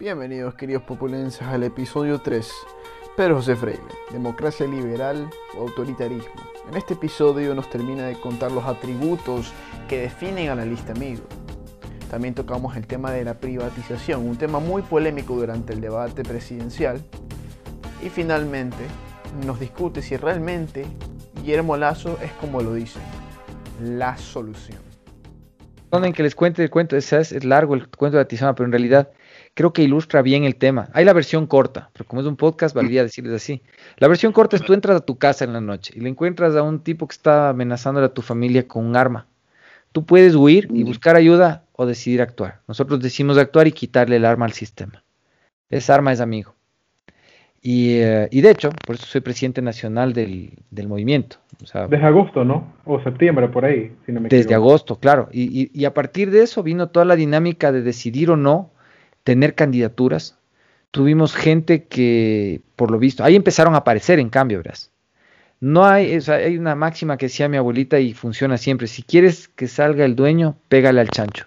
Bienvenidos queridos populenses al episodio 3. Pedro José Freire, democracia liberal o autoritarismo. En este episodio nos termina de contar los atributos que definen a la lista amigo. También tocamos el tema de la privatización, un tema muy polémico durante el debate presidencial. Y finalmente nos discute si realmente Guillermo Lazo es como lo dicen, la solución. En que les cuente el cuento, es, es largo el cuento de la pero en realidad creo que ilustra bien el tema. Hay la versión corta, pero como es un podcast, valdría decirles así. La versión corta es tú entras a tu casa en la noche y le encuentras a un tipo que está amenazando a tu familia con un arma. Tú puedes huir y buscar ayuda o decidir actuar.Nosotros decimos actuar y quitarle el arma al sistema. Esa arma es amigo. Y, eh, y de hecho, por eso soy presidente nacional del, del movimiento. desde agosto, ¿no? O septiembre, por ahí, si no me Desde agosto, claro. Y, y, y, a partir de eso vino toda la dinámica de decidir o no tener candidaturas. Tuvimos gente que, por lo visto, ahí empezaron a aparecer en cambio, verás. No hay, o sea, hay una máxima que decía mi abuelita y funciona siempre. Si quieres que salga el dueño, pégale al chancho.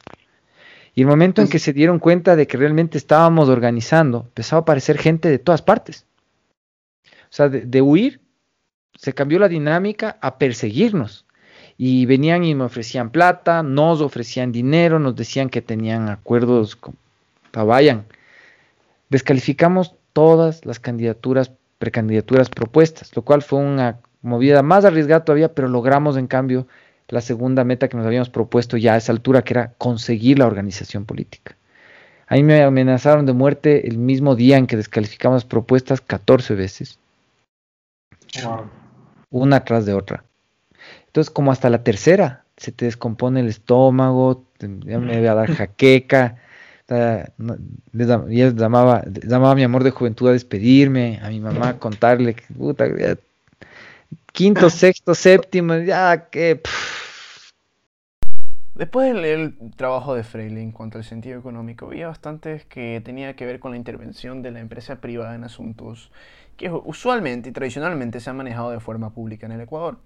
Y el momento en que se dieron cuenta de que realmente estábamos organizando, empezó a aparecer gente de todas partes. O sea, de, huir, se cambió la dinámica a perseguirnos. Y venían y me ofrecían plata, nos ofrecían dinero, nos decían que tenían acuerdos con vayan. Descalificamos todas las candidaturas, precandidaturas propuestas, lo cual fue una movida más arriesgada todavía, pero logramos en cambio la segunda meta que nos habíamos propuesto ya a esa altura, que era conseguir la organización política. Ahí me amenazaron de muerte el mismo día en que descalificamos propuestas 14 veces. Una tras de otra. Entonces, como hasta la tercera, se te descompone el estómago, ya me voy a dar jaqueca, y llamaba, llamaba a mi amor de juventud a despedirme, a mi mamá a contarle que puta, quinto, sexto, séptimo, ya que... Después de leer el trabajo de Freire en cuanto al sentido económico, había bastantes que tenía que ver con la intervención de la empresa privada en asuntos que usualmente y tradicionalmente se han manejado de forma pública en el Ecuador.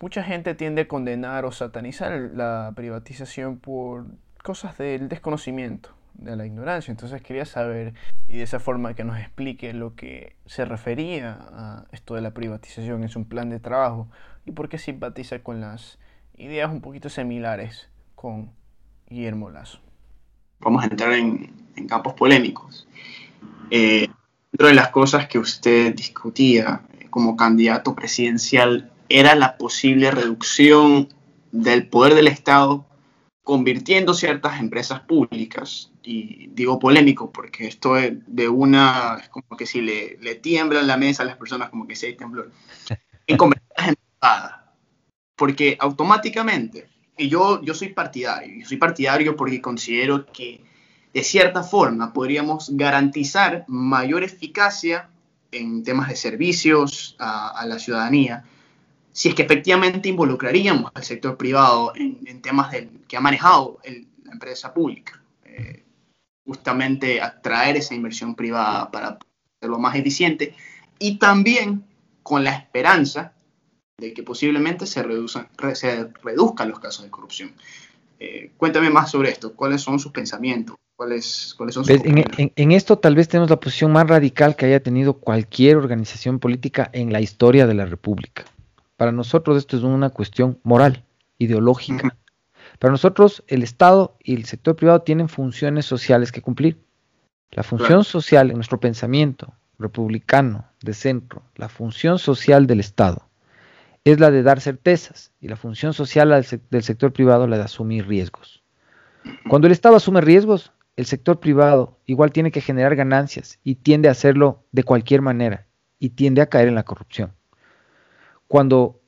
Mucha gente tiende a condenar o satanizar la privatización por cosas del desconocimiento, de la ignorancia. Entonces quería saber, y de esa forma que nos explique lo que se refería a esto de la privatización, es un plan de trabajo, y por qué simpatiza con las ideas un poquito similares con Guillermo Lazo. Vamos a entrar en, campos polémicos. Eh, dentro de las cosas que usted discutía como candidato presidencial era la posible reducción del poder del Estado convirtiendo ciertas empresas públicas, y digo polémico porque esto es de una, es como que si le, le tiemblan la mesa a las personas como que si hay temblor, en convertirlas en privadas, porque automáticamente, y yo, yo soy partidario, yo soy partidario porque considero que de cierta forma podríamos garantizar mayor eficacia en temas de servicios a, a la ciudadanía, si es que efectivamente involucraríamos al sector privado en, temas que ha manejado la empresa pública. Eh, justamente atraer esa inversión privada para hacerlo más eficiente y también con la esperanza de que posiblemente se, reduzcan, se reduzcan los casos de corrupción. Eh, cuéntame más sobre esto, cuáles son sus pensamientos, cuáles, cuáles son sus... En, en, esto tal vez tenemos la posición más radical que haya tenido cualquier organización política en la historia de la República. Para nosotros esto es una cuestión moral, ideológica. Para nosotros el Estado y el sector privado tienen funciones sociales que cumplir. La función social en nuestro pensamiento republicano de centro, la función social del Estado es la de dar certezas y la función social del sector privado la de asumir riesgos. Cuando el Estado asume riesgos, el sector privado igual tiene que generar ganancias y tiende a hacerlo de cualquier manera y tiende a caer en la corrupción cuando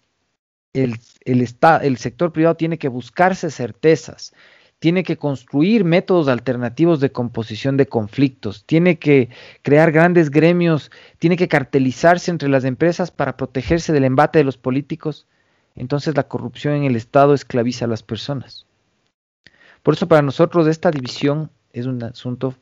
el, el sector privado tiene que buscarse certezas, tiene que construir métodos alternativos de composición de conflictos, tiene que crear grandes gremios, tiene que cartelizarse entre las empresas para protegerse del embate de los políticos, entonces la corrupción en el Estado esclaviza a las personas. Por eso para nosotros esta división es un asunto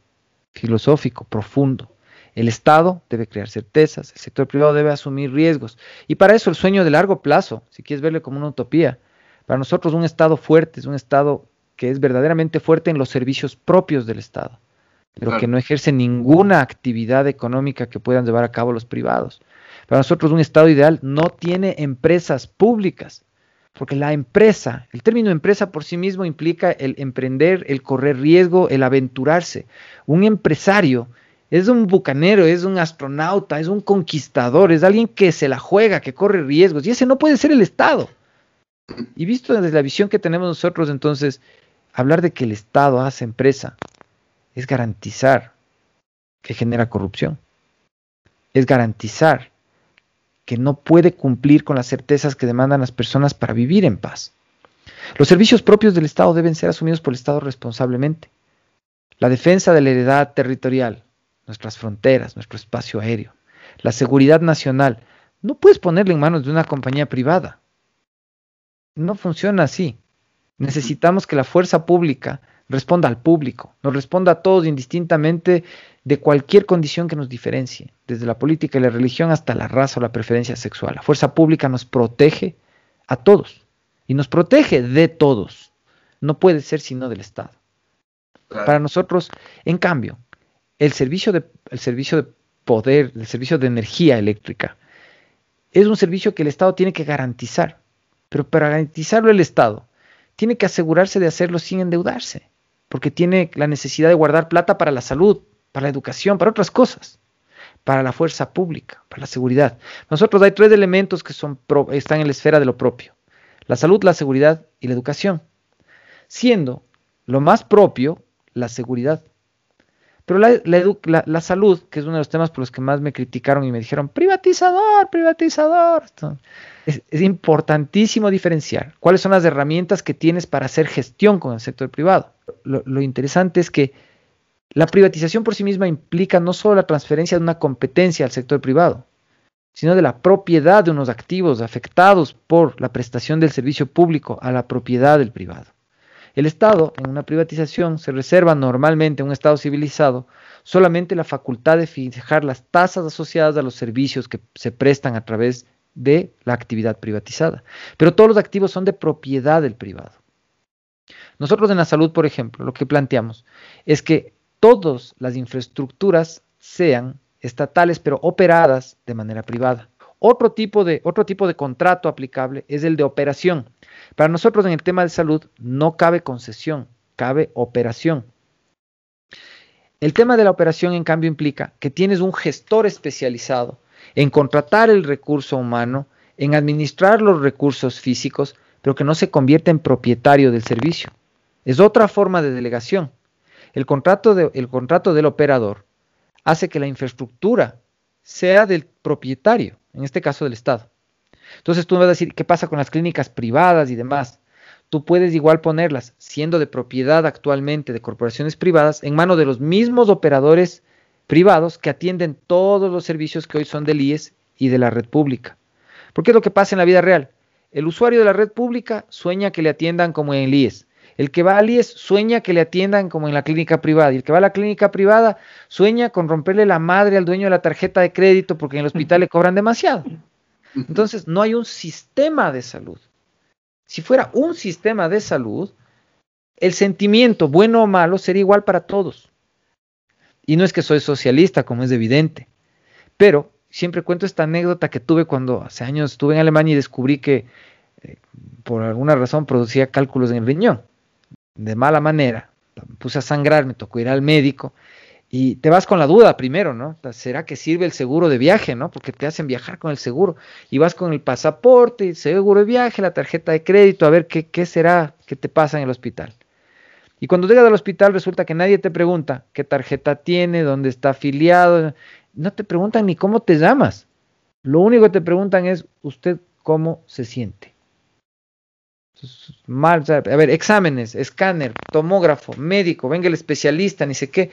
filosófico, profundo. El Estado debe crear certezas, el sector privado debe asumir riesgos. Y para eso el sueño de largo plazo, si quieres verlo como una utopía, para nosotros un Estado fuerte es un Estado que es verdaderamente fuerte en los servicios propios del Estado. pero Claro. que no ejerce ninguna actividad económica que puedan llevar a cabo los privados. Para nosotros un Estado ideal no tiene empresas públicas, porque la empresa, el término empresa por sí mismo implica el emprender, el correr riesgo, el aventurarse. Un empresario es un bucanero, es un astronauta, es un conquistador, es alguien que se la juega, que corre riesgos, y ese no puede ser el Estado. Y visto desde la visión que tenemos nosotros, entonces, hablar de que el Estado hace empresa es garantizar que genera corrupción, es garantizar que no puede cumplir con las certezas que demandan las personas para vivir en paz. Los servicios propios del Estado deben ser asumidos por el Estado responsablemente. La defensa de la heredad territorial, nuestras fronteras, nuestro espacio aéreo, la seguridad nacional, no puedes ponerle en manos de una compañía privada. No funciona así. Necesitamos que la fuerza pública responda al público, nos responda a todos indistintamente de cualquier condición que nos diferencie, desde la política y la religión hasta la raza o la preferencia sexual. La fuerza pública nos protege a todos y nos protege de todos. No puede ser sino del Estado. Claro. Para nosotros, en cambio, el servicio de, el servicio de poder, el servicio de energía eléctrica, es un servicio que el Estado tiene que garantizar. Pero para garantizarlo el Estado, tiene que asegurarse de hacerlo sin endeudarse, porque tiene la necesidad de guardar plata para la salud, para la educación, para otras cosas, para la fuerza pública, para la seguridad. Nosotros hay tres elementos que son están en la esfera de lo propio, la salud, la seguridad y la educación, siendo lo más propio la seguridad. Pero la, la la- salud, que es uno de los temas por los que más me criticaron y me dijeron, privatizador, privatizador. Es, importantísimo diferenciar cuáles son las herramientas que tienes para hacer gestión con el sector privado. Lo interesante es que la privatización por sí misma implica no solo la transferencia de una competencia al sector privado, sino de la propiedad de unos activos afectados por la prestación del servicio público a la propiedad del privado. El Estado, en una privatización, se reserva normalmente en un Estado civilizado solamente la facultad de fijar las tasas asociadas a los servicios que se prestan a través de la actividad privatizada. Pero todos los activos son de propiedad del privado. Nosotros en la salud, por ejemplo, lo que planteamos es que todas las infraestructuras sean estatales, pero operadas de manera privada. Otro tipo de, otro tipo de contrato aplicable es el de operación. Para nosotros en el tema de salud no cabe concesión, cabe operación. El tema de la operación, en cambio, implica que tienes un gestor especializado en contratar el recurso humano, en administrar los recursos físicos, pero que no se convierte en propietario del servicio. Es otra forma de delegación. El contrato, de- el contrato del operador hace que la infraestructura sea del propietario, en este caso del Estado. Entonces tú me vas a decir, ¿qué pasa con las clínicas privadas y demás? Tú puedes igual ponerlas, siendo de propiedad actualmente de corporaciones privadas, en manos de los mismos operadores privados que atienden todos los servicios que hoy son del IES y de la red pública. Porque es lo que pasa en la vida real. El usuario de la red pública sueña que le atiendan como en el IES. El que va al IES sueña que le atiendan como en la clínica privada. Y el que va a la clínica privada sueña con romperle la madre al dueño de la tarjeta de crédito porque en el hospital le cobran demasiado. Entonces, no hay un sistema de salud. Si fuera un sistema de salud, el sentimiento, bueno o malo, sería igual para todos. Y no es que soy socialista, como es evidente, pero siempre cuento esta anécdota que tuve cuando hace años estuve en Alemania y descubrí que eh, por alguna razón producía cálculos en el riñón, de mala manera. Me puse a sangrar, me tocó ir al médico y te vas con la duda primero, ¿no? ¿Será que sirve el seguro de viaje, ¿no? Porque te hacen viajar con el seguro. Y vas con el pasaporte, el seguro de viaje, la tarjeta de crédito, a ver qué, qué será que te pasa en el hospital. Y cuando llegas al hospital resulta que nadie te pregunta qué tarjeta tiene, dónde está afiliado. No te preguntan ni cómo te llamas. Lo único que te preguntan es usted cómo se siente. Mal, a ver, exámenes, escáner, tomógrafo, médico, venga el especialista, ni sé qué.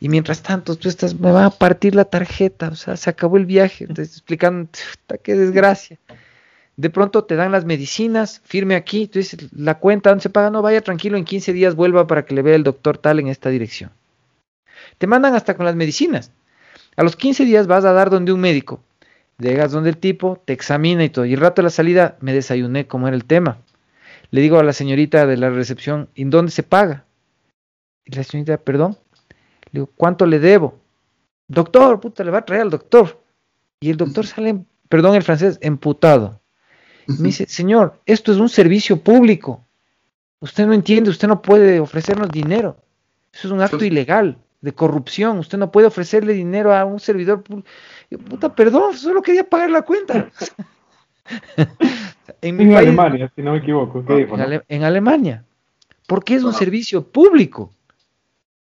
Y mientras tanto, tú estás, me va a partir la tarjeta, o sea, se acabó el viaje, te explicando, "Puta, qué desgracia. De pronto te dan las medicinas, firme aquí, tú dices, la cuenta, ¿dónde se paga? No, vaya tranquilo, en 15 días vuelva para que le vea el doctor tal en esta dirección. Te mandan hasta con las medicinas. A los 15 días vas a dar donde un médico. Llegas donde el tipo, te examina y todo. Y el rato de la salida me desayuné como era el tema. Le digo a la señorita de la recepción, ¿en dónde se paga? Y la señorita, perdón. Le digo, ¿cuánto le debo? Doctor, puta, le va a traer al doctor. Y el doctor sale, perdón el francés, emputado. Me dice, señor, esto es un servicio público. Usted no entiende, usted no puede ofrecernos dinero. Eso es un acto ilegal de corrupción. Usted no puede ofrecerle dinero a un servidor público. Puta, perdón, solo quería pagar la cuenta. en, en Alemania, si no me equivoco. en, Alemania. Porque es un servicio público.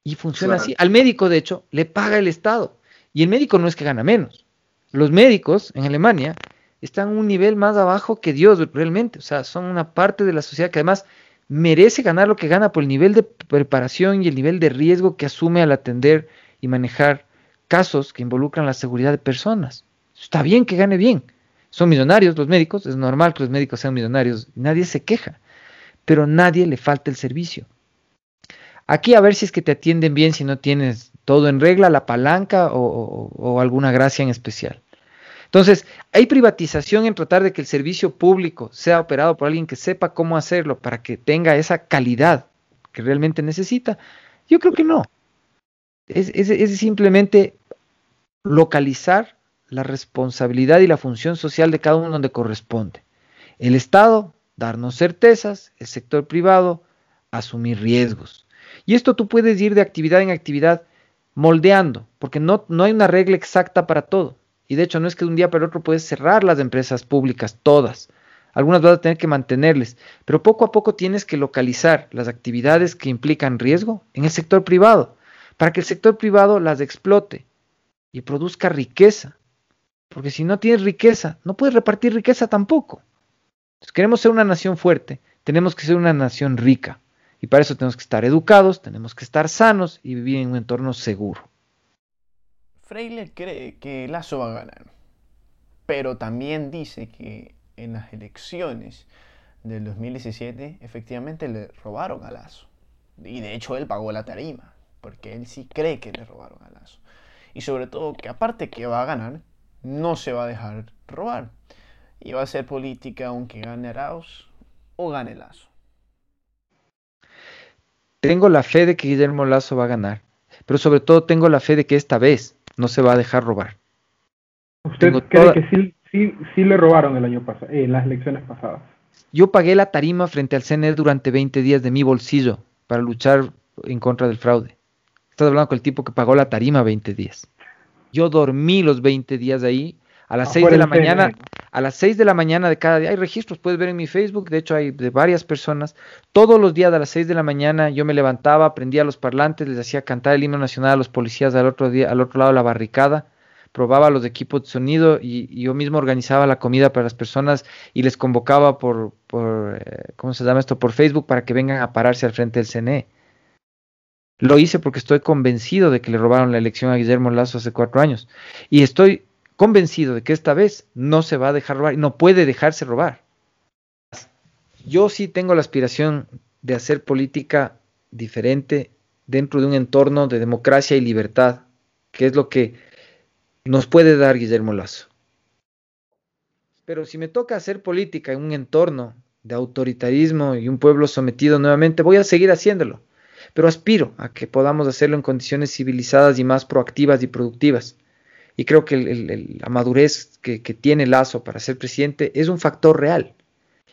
Y funciona así. Al médico, de hecho, le paga el Estado. Y el médico no es que gana menos. Los médicos en Alemania están un nivel más abajo que Dios realmente. O sea, son una parte de la sociedad que además merece ganar lo que gana por el nivel de preparación y el nivel de riesgo que asume al atender y manejar casos que involucran la seguridad de personas. Está bien que gane bien. Son millonarios los médicos, es normal que los médicos sean millonarios, nadie se queja, pero nadie le falta el servicio. Aquí a ver si es que te atienden bien si no tienes todo en regla, la palanca o, o alguna gracia en especial. Entonces, hay privatización en tratar de que el servicio público sea operado por alguien que sepa cómo hacerlo para que tenga esa calidad que realmente necesita. Yo creo que no. Es, simplemente localizar la responsabilidad y la función social de cada uno donde corresponde. El Estado, darnos certezas, el sector privado, asumir riesgos. Y esto tú puedes ir de actividad en actividad moldeando, porque no, no hay una regla exacta para todo. Y de hecho no es que de un día para otro puedes cerrar las empresas públicas, todas. Algunas vas a tener que mantenerles, pero poco a poco tienes que localizar las actividades que implican riesgo en el sector privado, para que el sector privado las explote y produzca riqueza. Porque si no tienes riqueza, no puedes repartir riqueza tampoco. Si queremos ser una nación fuerte, tenemos que ser una nación rica. Y para eso tenemos que estar educados, tenemos que estar sanos y vivir en un entorno seguro. Freire cree que Lazo va a ganar, pero también dice que en las elecciones del 2017 efectivamente le robaron a Lazo. Y de hecho él pagó la tarima, porque él sí cree que le robaron a Lazo. Y sobre todo que aparte que va a ganar, no se va a dejar robar. Y va a ser política aunque gane Arauz o gane Lazo. Tengo la fe de que Guillermo Lazo va a ganar, pero sobre todo tengo la fe de que esta vez no se va a dejar robar. ¿Usted cree que sí, sí, sí, le robaron el año pasado, en las elecciones pasadas? Yo pagué la tarima frente al CNE durante 20 días de mi bolsillo para luchar en contra del fraude. Estás hablando con el tipo que pagó la tarima 20 días. Yo dormí los 20 días ahí a las 6 de la mañana, a las 6 de la mañana de cada día. Hay registros, puedes ver en mi Facebook, de hecho hay de varias personas. Todos los días a las 6 de la mañana yo me levantaba, prendía los parlantes, les hacía cantar el himno nacional a los policías al otro día, al otro lado de la barricada, probaba los equipos de sonido y, yo mismo organizaba la comida para las personas y les convocaba por, por eh, ¿cómo se llama esto? Por Facebook para que vengan a pararse al frente del CNE. Lo hice porque estoy convencido de que le robaron la elección a Guillermo Lazo hace cuatro años. Y estoy convencido de que esta vez no se va a dejar robar y no puede dejarse robar. Yo sí tengo la aspiración de hacer política diferente dentro de un entorno de democracia y libertad, que es lo que nos puede dar Guillermo Lazo. Pero si me toca hacer política en un entorno de autoritarismo y un pueblo sometido nuevamente, voy a seguir haciéndolo. Pero aspiro a que podamos hacerlo en condiciones civilizadas y más proactivas y productivas y creo que la madurez que, tiene Lazo para ser presidente es un factor real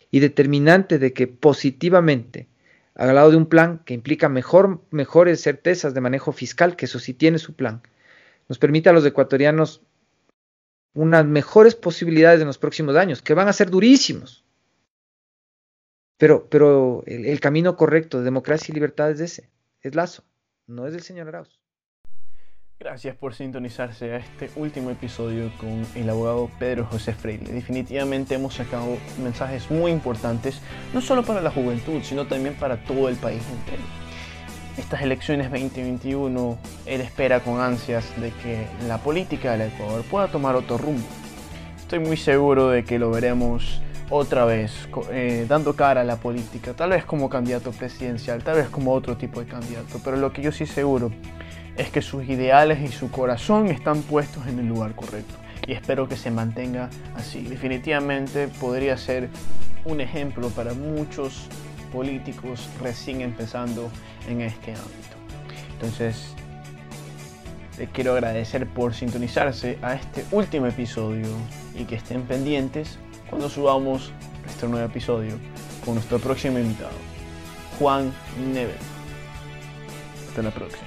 y determinante de que positivamente, al lado de un plan que implica mejor, mejores certezas de manejo fiscal, que eso sí tiene su plan, nos permite a los ecuatorianos unas mejores posibilidades en los próximos años, que van a ser durísimos. Pero, pero el, camino correcto de democracia y libertad es ese, es Lazo, no es el señor Arauz. Gracias por sintonizarse a este último episodio con el abogado Pedro José Freire. Definitivamente hemos sacado mensajes muy importantes, no solo para la juventud, sino también para todo el país entero. Estas elecciones 2021, él espera con ansias de que la política del Ecuador pueda tomar otro rumbo. Estoy muy seguro de que lo veremos otra vez eh, dando cara a la política, tal vez como candidato presidencial, tal vez como otro tipo de candidato, pero lo que yo sí seguro es que sus ideales y su corazón están puestos en el lugar correcto. Y espero que se mantenga así. Definitivamente podría ser un ejemplo para muchos políticos recién empezando en este ámbito. Entonces, Les quiero agradecer por sintonizarse a este último episodio y que estén pendientes cuando subamos este nuevo episodio con nuestro próximo invitado, Juan Neves. Hasta la próxima.